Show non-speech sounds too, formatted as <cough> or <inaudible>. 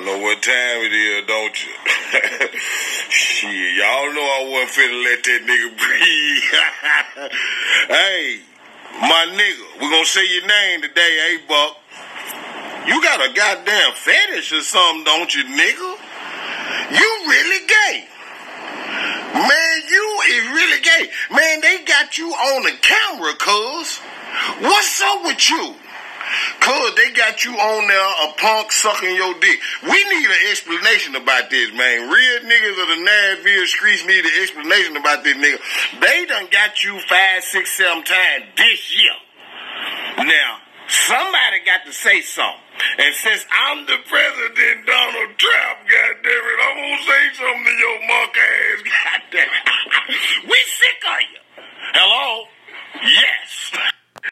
Y'all know what time it is, don't you? <laughs> Shit, y'all know I wasn't finna let that nigga breathe. <laughs> hey, my nigga, we gonna say your name today, hey, Buck. You got a goddamn fetish or something, don't you, nigga? You really gay. Man, you is really gay. Man, they got you on the camera, cuz. What's up with you? Cuz they got you on there, a punk sucking your dick. We need an explanation about this, man. Real niggas of the Nashville streets need an explanation about this nigga. They done got you five, six, seven times this year. Now, somebody got to say something. And since I'm the president, Donald Trump, goddamn it, I'm gonna say something to your monk ass, <laughs> goddamn